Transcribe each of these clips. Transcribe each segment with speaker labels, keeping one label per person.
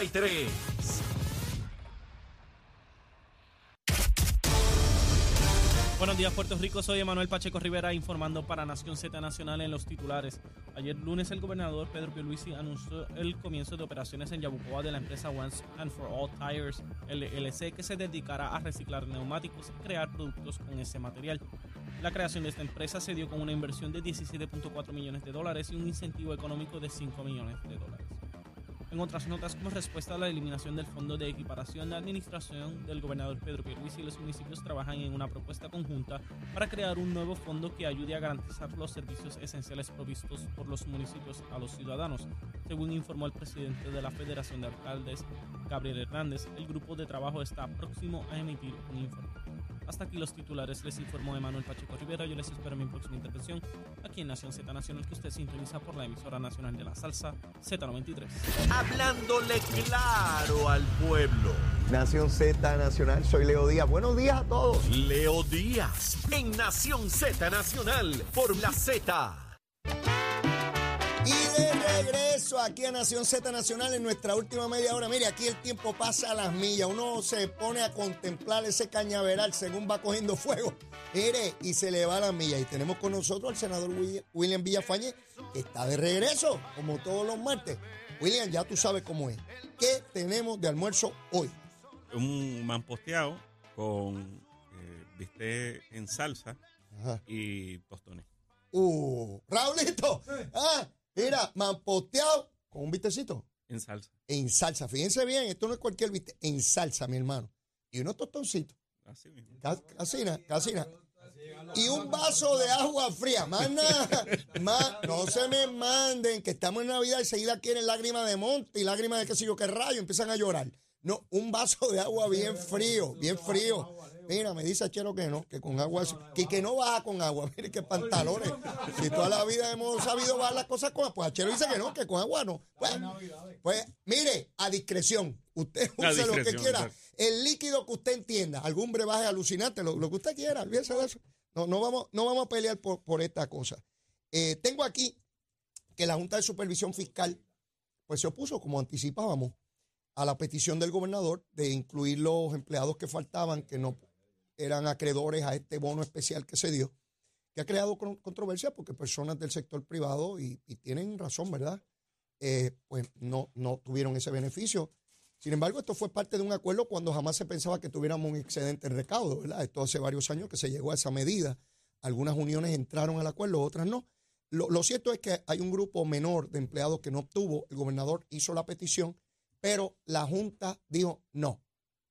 Speaker 1: Z93.
Speaker 2: Buenos días, Puerto Rico. Soy Emanuel Pacheco Rivera informando para Nación Z Nacional en los titulares. Ayer lunes, el gobernador Pedro Pierluisi anunció el comienzo de operaciones en Yabucoa de la empresa Once and for All Tires LLC, que se dedicará a reciclar neumáticos y crear productos con ese material. La creación de esta empresa se dio con una inversión de 17.4 millones de dólares y un incentivo económico de 5 millones de dólares. En otras notas, como respuesta a la eliminación del Fondo de Equiparación, la administración del gobernador Pedro Pierluisi y los municipios trabajan en una propuesta conjunta para crear un nuevo fondo que ayude a garantizar los servicios esenciales provistos por los municipios a los ciudadanos. Según informó el presidente de la Federación de Alcaldes, Gabriel Hernández, el grupo de trabajo está próximo a emitir un informe. Hasta aquí los titulares, les informó Emanuel Pacheco Rivera. Yo les espero en mi próxima intervención aquí en Nación Z Nacional, que usted sintoniza por la emisora nacional de la salsa Z93.
Speaker 1: Hablándole claro al pueblo.
Speaker 3: Nación Z Nacional, soy Leo Díaz. Buenos días a todos.
Speaker 1: Leo Díaz en Nación Z Nacional por la Z.
Speaker 3: Y de regreso aquí a Nación Z Nacional en nuestra última media hora. Mire, aquí el tiempo pasa a las millas. Uno se pone a contemplar ese cañaveral según va cogiendo fuego. Mire, y se le va a las millas. Y tenemos con nosotros al senador Wi- William Villafañe, que está de regreso, como todos los martes. William, ya tú sabes cómo es. ¿Qué tenemos de almuerzo hoy?
Speaker 4: un mamposteado con eh, bistec en salsa
Speaker 3: Ajá.
Speaker 4: y tostones.
Speaker 3: Uh, Raulito. Ah, mira, mamposteado con un vistecito.
Speaker 4: En salsa.
Speaker 3: en salsa. Fíjense bien, esto no es cualquier viste, en salsa, mi hermano. Y unos tostoncitos,
Speaker 4: Así mismo.
Speaker 3: ca- casina, casina. Y un vaso de agua fría, más nada, más, no se me manden, que estamos en Navidad y seguida quieren lágrimas de monte y lágrimas de qué sé yo qué rayo, empiezan a llorar. No, un vaso de agua bien frío, bien frío. Mira, me dice Chero que no, que con agua, que, que no baja con agua. Mire qué pantalones. Si toda la vida hemos sabido bajar las cosas con agua, pues Achero dice que no, que con agua no. Pues, pues mire, a discreción. Usted use lo que quiera.
Speaker 4: exacto.
Speaker 3: El líquido que usted entienda, algún brebaje alucinante, lo, lo que usted quiera, olvídese de eso. No, no, vamos, no vamos a pelear por, por esta cosa. Eh, tengo aquí que la Junta de Supervisión Fiscal pues se opuso, como anticipábamos, a la petición del gobernador de incluir los empleados que faltaban, que no eran acreedores a este bono especial que se dio, que ha creado con- controversia porque personas del sector privado, y, tienen razón, ¿verdad? Eh, pues no, no tuvieron ese beneficio. Sin embargo, esto fue parte de un acuerdo cuando jamás se pensaba que tuviéramos un excedente en recaudo, ¿verdad? Esto hace varios años que se llegó a esa medida. Algunas uniones entraron al acuerdo, otras no. Lo cierto es que hay un grupo menor de empleados que no obtuvo. El gobernador hizo la petición, pero la Junta dijo no,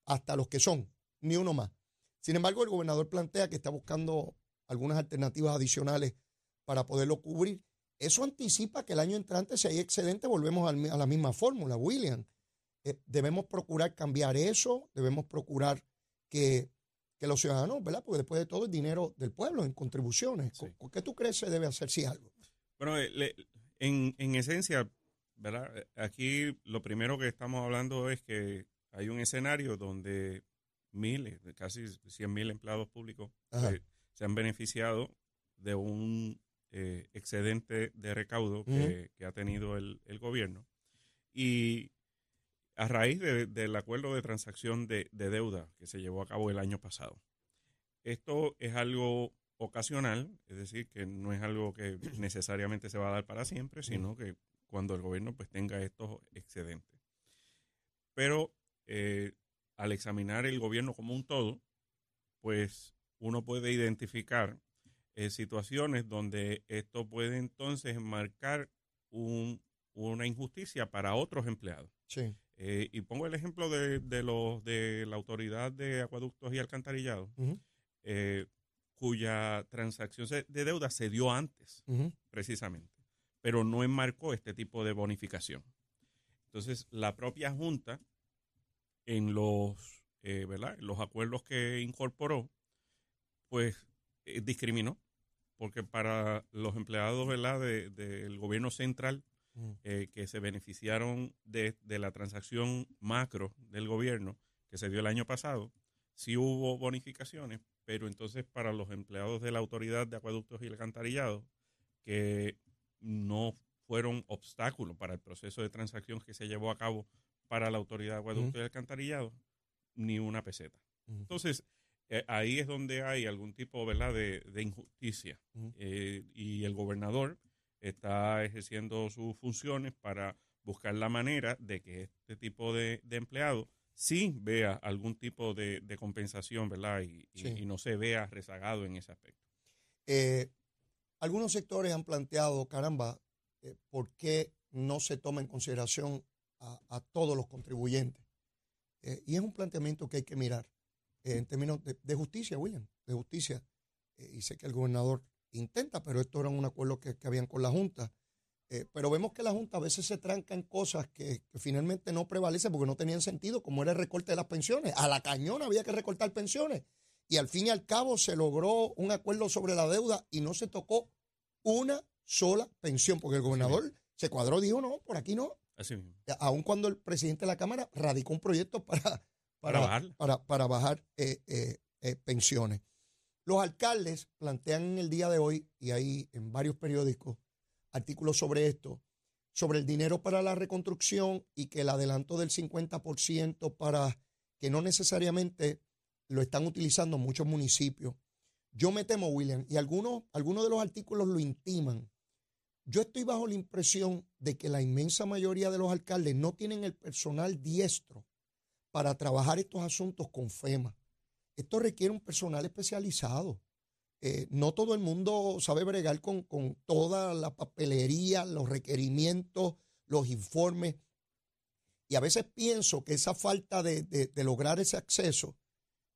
Speaker 3: hasta los que son, ni uno más. Sin embargo, el gobernador plantea que está buscando algunas alternativas adicionales para poderlo cubrir. Eso anticipa que el año entrante, si hay excedente, volvemos a la misma fórmula, William. Eh, debemos procurar cambiar eso, debemos procurar que, que los ciudadanos, ¿verdad? Porque después de todo es dinero del pueblo en contribuciones.
Speaker 4: Sí.
Speaker 3: ¿Con- ¿Qué tú crees se debe hacer si algo?
Speaker 4: Bueno, eh, le- en, en esencia, ¿verdad? Eh, Aquí lo primero que estamos hablando es que hay un escenario donde miles, casi 100 mil empleados públicos eh, se han beneficiado de un eh, excedente de recaudo que, ha tenido el, el gobierno. Y a raíz de- del acuerdo de transacción de, de deuda que se llevó a cabo el año pasado. Esto es algo ocasional, es decir, que no es algo que necesariamente se va a dar para siempre, sino que cuando el gobierno pues tenga estos excedentes. Pero eh, al examinar el gobierno como un todo, pues uno puede identificar eh, situaciones donde esto puede entonces marcar un- una injusticia para otros empleados.
Speaker 3: Sí.
Speaker 4: Eh, y pongo el ejemplo de, de los de la autoridad de acueductos y alcantarillado,
Speaker 3: Ujú,
Speaker 4: eh, cuya transacción de deuda se dio antes, precisamente, pero no enmarcó este tipo de bonificación. Entonces, la propia Junta, en los, eh, ¿verdad? en los acuerdos que incorporó, pues eh, discriminó, porque para los empleados ¿verdad? De- del gobierno central,
Speaker 3: Mm.
Speaker 4: eh, que se beneficiaron de, de la transacción macro del gobierno que se dio el año pasado, sí hubo bonificaciones, pero entonces para los empleados de la Autoridad de Acueductos y Alcantarillado, que no fueron obstáculos para el proceso de transacción que se llevó a cabo para la autoridad de acueducto y alcantarillado ni una peseta. Entonces, eh, ahí es donde hay algún tipo ¿verdad? De, de injusticia. Eh, y el gobernador está ejerciendo sus funciones para buscar la manera de que este tipo de, de empleado sí vea algún tipo de, de compensación, ¿verdad? Y, y-
Speaker 3: Sí.
Speaker 4: y no se vea rezagado en ese aspecto.
Speaker 3: Eh, algunos sectores han planteado, caramba, ¿por qué no se toma en consideración a, a todos los contribuyentes? Eh, y es un planteamiento que hay que mirar eh, en términos de, de justicia, William, de justicia. Eh, y sé que el gobernador intenta, pero esto era un acuerdo que, que habían con la Junta. Pero vemos que la Junta a veces se tranca en cosas que, que finalmente no prevalecen porque no tenían sentido, como era el recorte de las pensiones. A la cañona había que recortar pensiones. Y al fin y al cabo se logró un acuerdo sobre la deuda y no se tocó una sola pensión, porque el gobernador se cuadró y dijo, no, por aquí no.
Speaker 4: Así mismo.
Speaker 3: Aun cuando el presidente de la Cámara radicó un proyecto para,
Speaker 4: Para
Speaker 3: para, para bajar eh, eh, eh, pensiones. Los alcaldes plantean en el día de hoy, y hay en varios periódicos artículos sobre esto, sobre el dinero para la reconstrucción y que el adelanto del 50% para que no necesariamente lo están utilizando muchos municipios. Yo me temo, William, y algunos, algunos de los artículos lo intiman. Yo estoy bajo la impresión de que la inmensa mayoría de los alcaldes no tienen el personal diestro para trabajar estos asuntos con FEMA. Esto requiere un personal especializado. Eh, no todo el mundo sabe bregar con, con toda la papelería, los requerimientos, los informes. Y a veces pienso que esa falta de, de- de lograr ese acceso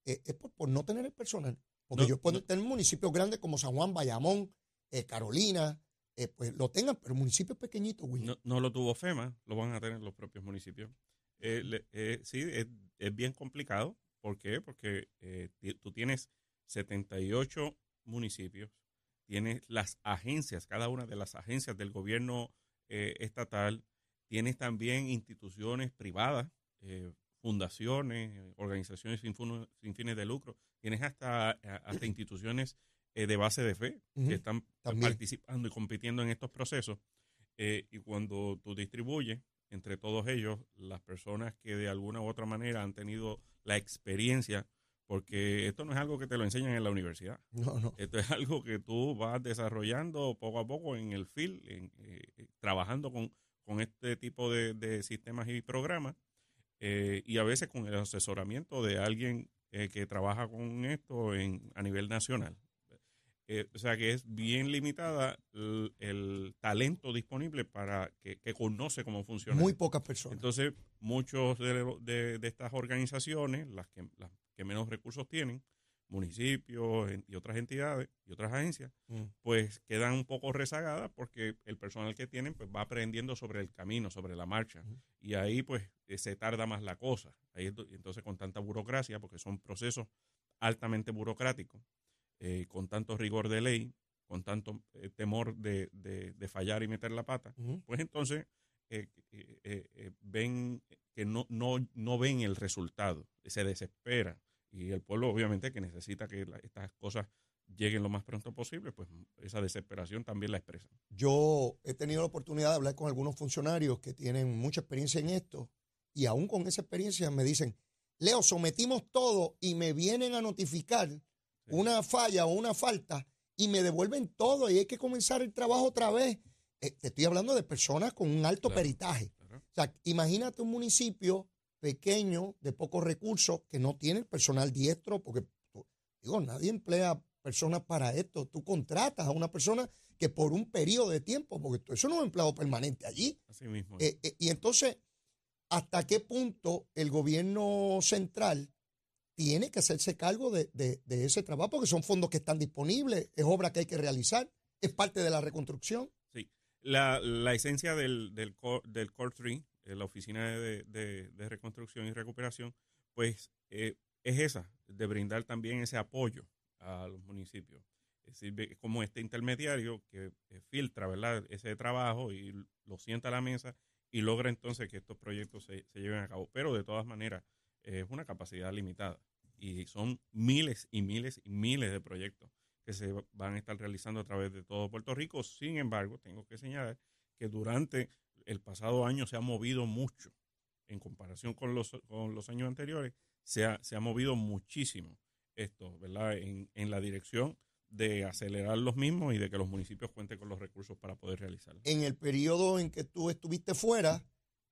Speaker 3: eh, es por, por no tener el personal. Porque
Speaker 4: No,
Speaker 3: yo puedo
Speaker 4: no.
Speaker 3: tener municipios grandes como San Juan, Bayamón, eh, Carolina, eh, pues lo tengan, pero municipios pequeñitos, William.
Speaker 4: No, no lo tuvo FEMA, lo van a tener los propios municipios. Eh, le- eh, sí, es, es bien complicado. ¿Por qué? Porque tú tienes 78 municipios, tienes las agencias, cada una de las agencias del gobierno estatal, tienes también instituciones privadas, fundaciones, organizaciones sin, sin fines de lucro, tienes hasta, hasta instituciones eh, de base de fe que están
Speaker 3: también.
Speaker 4: participando y compitiendo en estos procesos. Eh, y cuando tú distribuyes entre todos ellos las personas que de alguna u otra manera han tenido la experiencia, porque esto no es algo que te lo enseñan en la universidad,
Speaker 3: No, no.
Speaker 4: esto es algo que tú vas desarrollando poco a poco en el field, en, eh, eh, trabajando con, con este tipo de, de sistemas y programas, eh, y a veces con el asesoramiento de alguien eh, que trabaja con esto en, a nivel nacional. Eh, o sea que es bien limitada el, el talento disponible para que, que conoce cómo funciona.
Speaker 3: Muy pocas personas.
Speaker 4: Entonces, muchos de, de- de estas organizaciones, las que, las que menos recursos tienen, municipios y otras entidades y otras agencias,
Speaker 3: Mm.
Speaker 4: pues quedan un poco rezagadas porque el personal que tienen pues va aprendiendo sobre el camino, sobre la marcha. Y ahí pues eh, se tarda más la cosa. Ahí, entonces con tanta burocracia, porque son procesos altamente burocráticos, eh, con tanto rigor de ley, con tanto eh, temor de, de- de fallar y meter la pata, pues entonces eh, eh, ven que no, no, no ven el resultado, se desespera. Y el pueblo obviamente que necesita que la- estas cosas lleguen lo más pronto posible, pues esa desesperación también la expresan.
Speaker 3: Yo he tenido la oportunidad de hablar con algunos funcionarios que tienen mucha experiencia en esto y aún con esa experiencia me dicen, Leo, sometimos todo y me vienen a notificar una falla o una falta y me devuelven todo y hay que comenzar el trabajo otra vez. Eh, te estoy hablando de personas con un alto
Speaker 4: Claro.
Speaker 3: peritaje.
Speaker 4: Claro.
Speaker 3: O sea, imagínate un municipio pequeño, de pocos recursos, que no tiene el personal diestro, porque, digo, nadie emplea personas para esto. Tú contratas a una persona que por un periodo de tiempo, porque eso no es un empleado permanente allí.
Speaker 4: Así mismo.
Speaker 3: Eh, eh, y entonces, ¿hasta qué punto el gobierno central tiene que hacerse cargo de, de- ese trabajo? Porque son fondos que están disponibles, es obra que hay que realizar, es parte de la reconstrucción.
Speaker 4: Sí. La, la esencia del, del, co- del Core 3, eh, la Oficina de, de- Reconstrucción y Recuperación, pues eh, es esa, de brindar también ese apoyo a los municipios. Es decir, ve- como este intermediario que eh, filtra ¿verdad? ese trabajo y lo sienta a la mesa y logra entonces que estos proyectos se, se lleven a cabo. Pero de todas maneras, es una capacidad limitada y son miles y miles y miles de proyectos que se van a estar realizando a través de todo Puerto Rico. Sin embargo, tengo que señalar que durante el pasado año se ha movido mucho en comparación con los, con los años anteriores, se ha, se ha movido muchísimo esto, ¿verdad? En, en la dirección de acelerar los mismos y de que los municipios cuenten con los recursos para poder realizarlo.
Speaker 3: En el periodo en que tú estuviste fuera,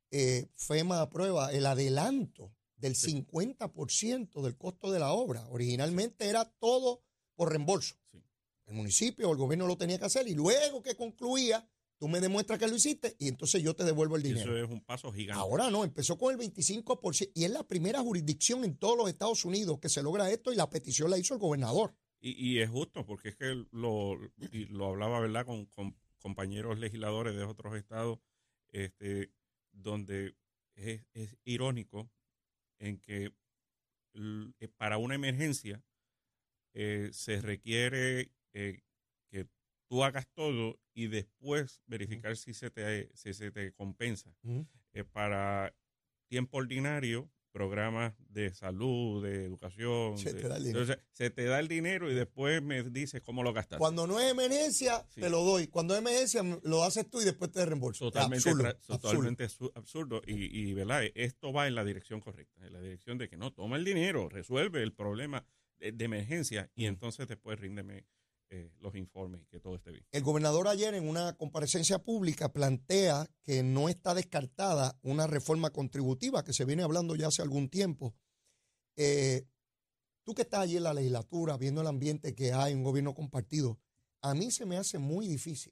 Speaker 3: eh, FEMA aprueba el adelanto del 50% del costo de la obra. Originalmente era todo por reembolso.
Speaker 4: Sí.
Speaker 3: El municipio o el gobierno lo tenía que hacer y luego que concluía, tú me demuestras que lo hiciste y entonces yo te devuelvo el dinero.
Speaker 4: eso es un paso gigante.
Speaker 3: Ahora no, empezó con el 25% y es la primera jurisdicción en todos los Estados Unidos que se logra esto y la petición la hizo el gobernador.
Speaker 4: Y, y es justo, porque es que lo, y lo hablaba, ¿verdad?, con, con compañeros legisladores de otros estados, este, donde es, es irónico en que eh, para una emergencia eh, se requiere eh, que tú hagas todo y después verificar si se te, si se te compensa. Eh, para tiempo ordinario, programas de salud, de educación.
Speaker 3: Se
Speaker 4: de-
Speaker 3: te da el dinero.
Speaker 4: entonces, se te da el dinero y después me dices cómo lo gastaste.
Speaker 3: Cuando no es emergencia,
Speaker 4: Sí.
Speaker 3: te lo doy. Cuando es emergencia, lo haces tú y después te reembolso.
Speaker 4: Totalmente,
Speaker 3: absurdo,
Speaker 4: totalmente su- absurdo. Y, y, ¿verdad? Esto va en la dirección correcta, en la dirección de que no, toma el dinero, resuelve el problema de, de emergencia y entonces después ríndeme eh, los informes y que todo esté bien.
Speaker 3: El gobernador ayer en una comparecencia pública plantea que no está descartada una reforma contributiva que se viene hablando ya hace algún tiempo. Eh, tú que estás allí en la legislatura, viendo el ambiente que hay, un gobierno compartido, a mí se me hace muy difícil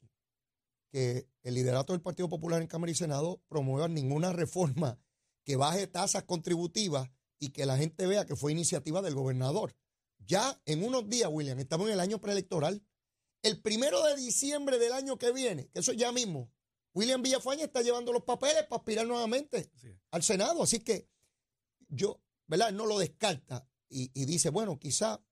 Speaker 3: que el liderato del Partido Popular en Cámara y Senado promueva ninguna reforma que baje tasas contributivas y que la gente vea que fue iniciativa del gobernador. Ya en unos días, William, estamos en el año preelectoral. El primero de diciembre del año que viene, que eso es ya mismo, William Villafaña está llevando los papeles para aspirar nuevamente al Senado. Así que yo, ¿verdad? No lo descarta y, y dice, bueno, quizá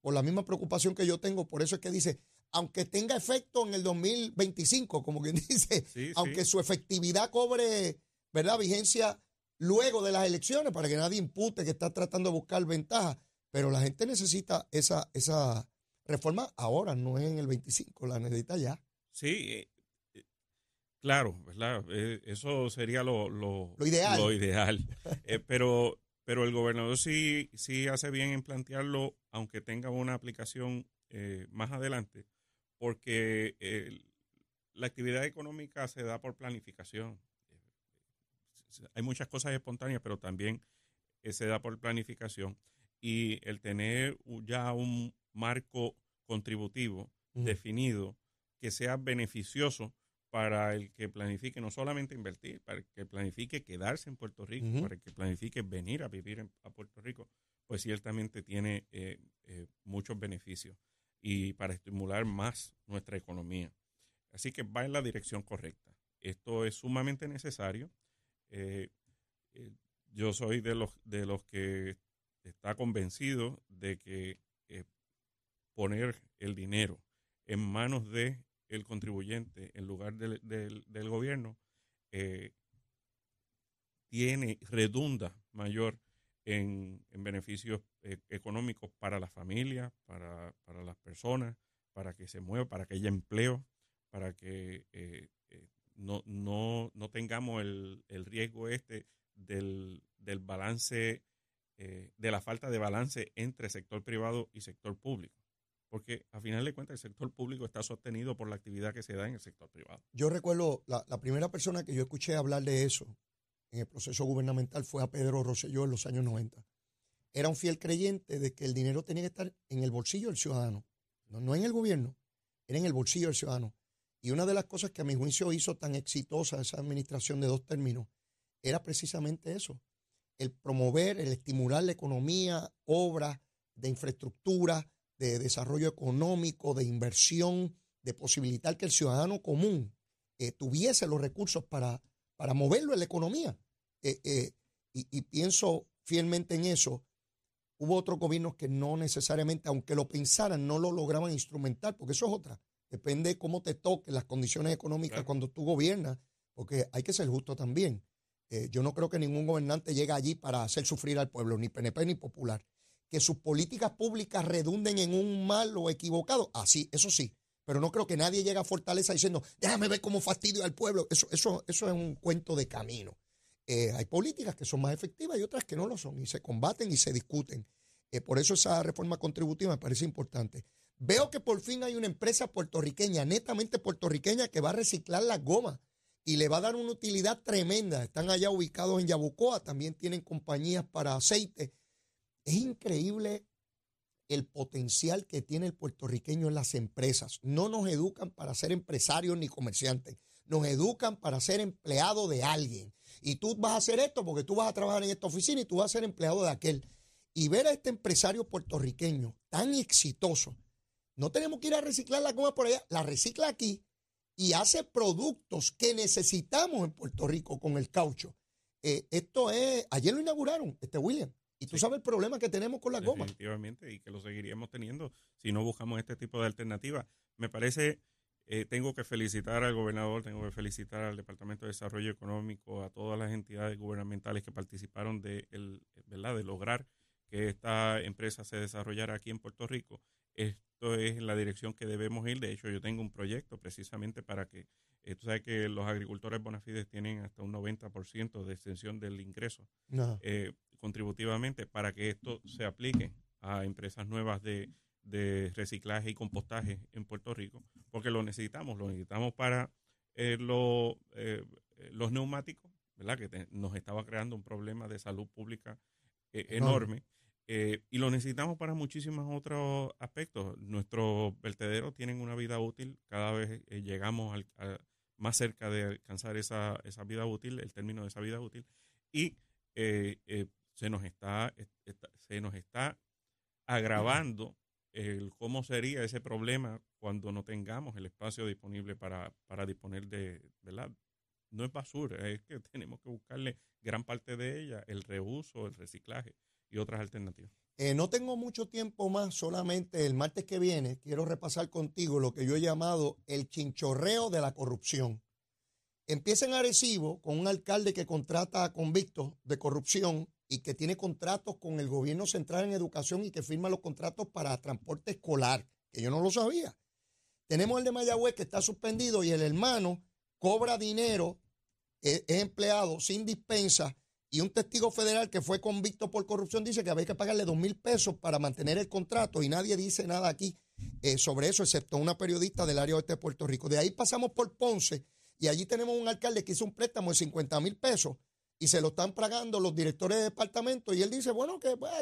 Speaker 3: por la misma preocupación que yo tengo, por eso es que dice, aunque tenga efecto en el 2025, como quien dice,
Speaker 4: Sí,
Speaker 3: aunque
Speaker 4: sí.
Speaker 3: su efectividad cobre, ¿verdad? Vigencia luego de las elecciones para que nadie impute que está tratando de buscar ventaja. Pero la gente necesita esa, esa reforma ahora, no es en el 25, la necesita ya.
Speaker 4: Sí, eh, eh, claro, ¿verdad? Eh, eso sería lo, lo,
Speaker 3: Lo ideal.
Speaker 4: lo ideal. Eh, pero, pero el gobernador sí, sí hace bien en plantearlo, aunque tenga una aplicación eh, más adelante, porque eh, la actividad económica se da por planificación. Hay muchas cosas espontáneas, pero también se da por planificación. Y el tener ya un marco contributivo definido que sea beneficioso para el que planifique no solamente invertir, para el que planifique quedarse en Puerto Rico, para el que planifique venir a vivir en- a Puerto Rico, pues ciertamente tiene eh, eh, muchos beneficios y para estimular más nuestra economía. Así que va en la dirección correcta. Esto es sumamente necesario. Eh, eh, yo soy de los, de los que está convencido de que eh, poner el dinero en manos de contribuyente en lugar del, del- gobierno eh, tiene redunda mayor en, en beneficios eh, económicos para las familias, para, para las personas, para que se mueva, para que haya empleo, para que no, no, no tengamos el, el riesgo este del, del balance, eh, de la falta de balance entre sector privado y sector público. Porque a final de cuentas el sector público está sostenido por la actividad que se da en el sector privado.
Speaker 3: Yo recuerdo, la, primera persona que yo escuché hablar de eso en el proceso gubernamental fue a Pedro Rosselló en los años 90. Era un fiel creyente de que el dinero tenía que estar en el bolsillo del ciudadano, no, no en el gobierno, era en el bolsillo del ciudadano. Y una de las cosas que a mi juicio hizo tan exitosa esa administración de dos términos era precisamente eso, el promover, el estimular la economía, obras de infraestructura, de desarrollo económico, de inversión, de posibilitar que el ciudadano común eh, tuviese los recursos para, para moverlo en la economía. Eh, eh, y, y pienso fielmente en eso. Hubo otros gobiernos que no necesariamente, aunque lo pensaran, no lo lograban instrumentar, porque eso es otra. Depende cómo te toquen las condiciones económicas
Speaker 4: Claro.
Speaker 3: cuando tú gobiernas, porque hay que ser justo también. Eh, yo no creo que ningún gobernante llegue allí para hacer sufrir al pueblo, ni PNP ni popular. Que sus políticas públicas redunden en un mal o equivocado, así, eso sí. Pero no creo que nadie llegue a Fortaleza diciendo, déjame ver cómo fastidio al pueblo. Eso, eso, eso es un cuento de camino. Eh, hay políticas que son más efectivas y otras que no lo son, y se combaten y se discuten. Eh, por eso esa reforma contributiva me parece importante. Veo que por fin hay una empresa puertorriqueña, netamente puertorriqueña, que va a reciclar las gomas y le va a dar una utilidad tremenda. Están allá ubicados en Yabucoa, también tienen compañías para aceite. Es increíble el potencial que tiene el puertorriqueño en las empresas. No nos educan para ser empresarios ni comerciantes, nos educan para ser empleado de alguien. Y tú vas a hacer esto porque tú vas a trabajar en esta oficina y tú vas a ser empleado de aquel. Y ver a este empresario puertorriqueño tan exitoso, no tenemos que ir a reciclar la goma por allá, la recicla aquí y hace productos que necesitamos en Puerto Rico con el caucho. Eh, esto es, ayer lo inauguraron, este William. Y tú sabes el problema que tenemos con la goma.
Speaker 4: Definitivamente, y que lo seguiríamos teniendo si no buscamos este tipo de alternativas. Me parece, eh, tengo que felicitar al gobernador, tengo que felicitar al Departamento de Desarrollo Económico, a todas las entidades gubernamentales que participaron de, el, ¿verdad? de lograr que esta empresa se desarrollara aquí en Puerto Rico. Esto es la dirección que debemos ir. De hecho, yo tengo un proyecto precisamente para que, eh, tú sabes que los agricultores bonafides tienen hasta un 90% de extensión del ingreso. No. Eh, contributivamente para que esto se aplique a empresas nuevas de, reciclaje y compostaje en Puerto Rico, porque lo necesitamos, lo necesitamos para eh, eh, los neumáticos, ¿verdad? Que nos estaba creando un problema de salud pública eh, enorme. Y lo necesitamos para muchísimos otros aspectos. Nuestros vertederos tienen una vida útil, cada vez llegamos al, más cerca de alcanzar esa, esa vida útil, el término de esa vida útil, y se nos está, se nos está agravando el cómo sería ese problema cuando no tengamos el espacio disponible para, para disponer de, ¿verdad? No es basura, es que tenemos que buscarle gran parte de ella, el reuso, el reciclaje y otras alternativas.
Speaker 3: Eh, no tengo mucho tiempo más, solamente el martes que viene quiero repasar contigo lo que yo he llamado el chinchorreo de la corrupción. Empieza en Arecibo con un alcalde que contrata a convictos de corrupción y que tiene contratos con el gobierno central en educación y que firma los contratos para transporte escolar, que yo no lo sabía. Tenemos el de Mayagüez que está suspendido y el hermano cobra dinero, es, empleado sin dispensa y un testigo federal que fue convicto por corrupción dice que había que pagarle dos mil pesos para mantener el contrato y nadie dice nada aquí eh, sobre eso, excepto una periodista del área oeste de Puerto Rico. De ahí pasamos por Ponce y allí tenemos un alcalde que hizo un préstamo de 50 mil pesos y se lo están pagando los directores de departamento y él dice, bueno, que, pues,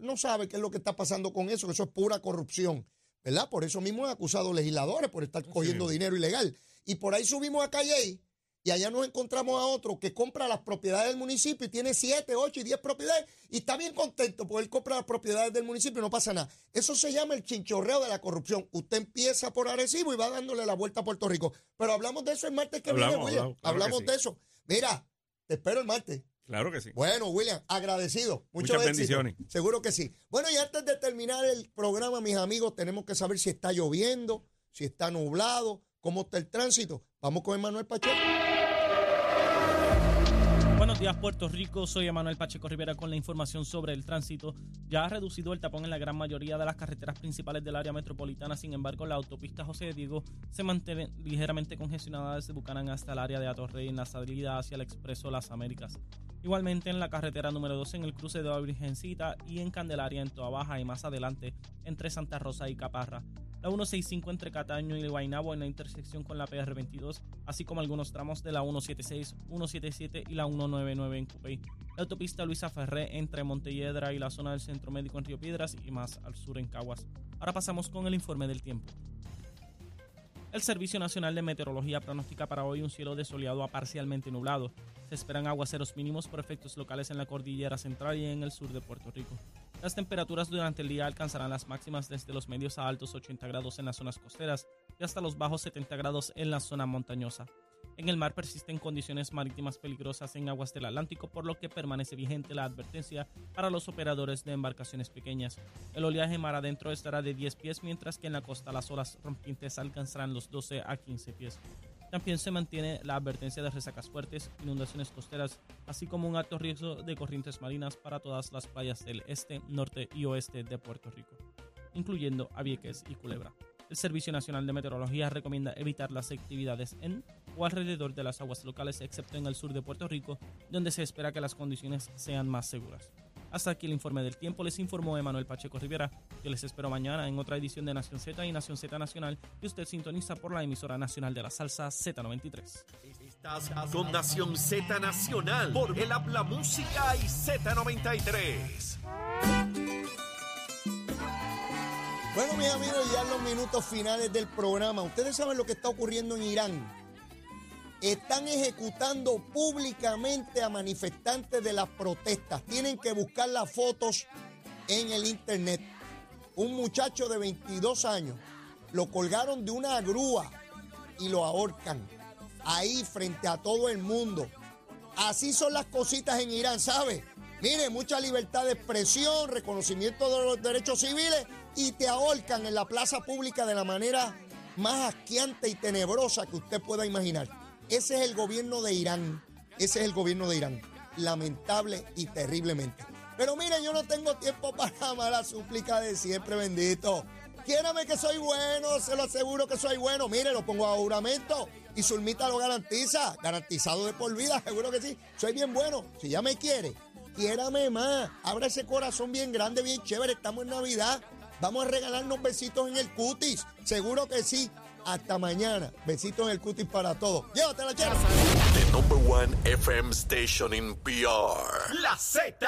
Speaker 3: no sabe qué es lo que está pasando con eso, que eso es pura corrupción, ¿verdad? Por eso mismo han acusado legisladores por estar cogiendo dinero ilegal. Y por ahí subimos a Calle y allá nos encontramos a otro que compra las propiedades del municipio y tiene 7, 8 y 10 propiedades y está bien contento porque él compra las propiedades del municipio y no pasa nada. Eso se llama el chinchorreo de la corrupción. Usted empieza por Arecibo y va dándole la vuelta a Puerto Rico. Pero hablamos de eso el martes que viene, William. Hablamos, de eso. Mira, te espero el martes.
Speaker 4: Claro que sí.
Speaker 3: Bueno, William, agradecido.
Speaker 4: Muchas bendiciones.
Speaker 3: Seguro que sí. Bueno, y antes de terminar el programa, mis amigos, tenemos que saber si está lloviendo, si está nublado, cómo está el tránsito. Vamos con Emanuel Pacheco.
Speaker 2: Días, Puerto Rico. Soy Emanuel Pacheco Rivera con la información sobre el tránsito. Ya ha reducido el tapón en la gran mayoría de las carreteras principales del área metropolitana. Sin embargo, la autopista José Diego se mantiene ligeramente congestionada desde Bucanán hasta el área de Atorrey en la salida hacia el Expreso Las Américas. Igualmente en la carretera número 2 en el cruce de la Virgencita y en Candelaria en Toa Baja y más adelante entre Santa Rosa y Caparra la 165 entre Cataño y Guaynabo en la intersección con la PR22, así como algunos tramos de la 176, 177 y la 199 en Cupey. La autopista Luisa Ferré entre Montelledra y la zona del Centro Médico en Río Piedras y más al sur en Caguas. Ahora pasamos con el informe del tiempo. El Servicio Nacional de Meteorología pronostica para hoy un cielo desoleado a parcialmente nublado. Se esperan aguaceros mínimos por efectos locales en la cordillera central y en el sur de Puerto Rico. Las temperaturas durante el día alcanzarán las máximas desde los medios a altos 80 grados en las zonas costeras y hasta los bajos 70 grados en la zona montañosa. En el mar persisten condiciones marítimas peligrosas en aguas del Atlántico, por lo que permanece vigente la advertencia para los operadores de embarcaciones pequeñas. El oleaje mar adentro estará de 10 pies, mientras que en la costa las olas rompientes alcanzarán los 12 a 15 pies. También se mantiene la advertencia de resacas fuertes, inundaciones costeras, así como un alto riesgo de corrientes marinas para todas las playas del este, norte y oeste de Puerto Rico, incluyendo a y Culebra. El Servicio Nacional de Meteorología recomienda evitar las actividades en o alrededor de las aguas locales, excepto en el sur de Puerto Rico, donde se espera que las condiciones sean más seguras. Hasta aquí el informe del tiempo. Les informó Emanuel Pacheco Rivera. Yo les espero mañana en otra edición de Nación Z y Nación Z Nacional que usted sintoniza por la emisora nacional de la salsa Z93.
Speaker 1: Estás con Nación Z Nacional por el Habla Música y Z93.
Speaker 3: Bueno, mis amigos, ya en los minutos finales del programa, ustedes saben lo que está ocurriendo en Irán. Están ejecutando públicamente a manifestantes de las protestas. Tienen que buscar las fotos en el internet. Un muchacho de 22 años lo colgaron de una grúa y lo ahorcan. Ahí frente a todo el mundo. Así son las cositas en Irán, ¿sabe? Mire, mucha libertad de expresión, reconocimiento de los derechos civiles y te ahorcan en la plaza pública de la manera más asqueante y tenebrosa que usted pueda imaginar. Ese es el gobierno de Irán. Ese es el gobierno de Irán. Lamentable y terriblemente. Pero mire, yo no tengo tiempo para mala súplica de siempre, bendito. Quiérame que soy bueno, se lo aseguro que soy bueno. Mire, lo pongo a juramento y Zulmita lo garantiza. Garantizado de por vida, seguro que sí. Soy bien bueno. Si ya me quiere, quiérame más. Abra ese corazón bien grande, bien chévere. Estamos en Navidad. Vamos a regalarnos besitos en el cutis. Seguro que sí. Hasta mañana. Besitos en el cutis para todos. Llévatela, chera.
Speaker 1: The number one FM station in PR. La Z.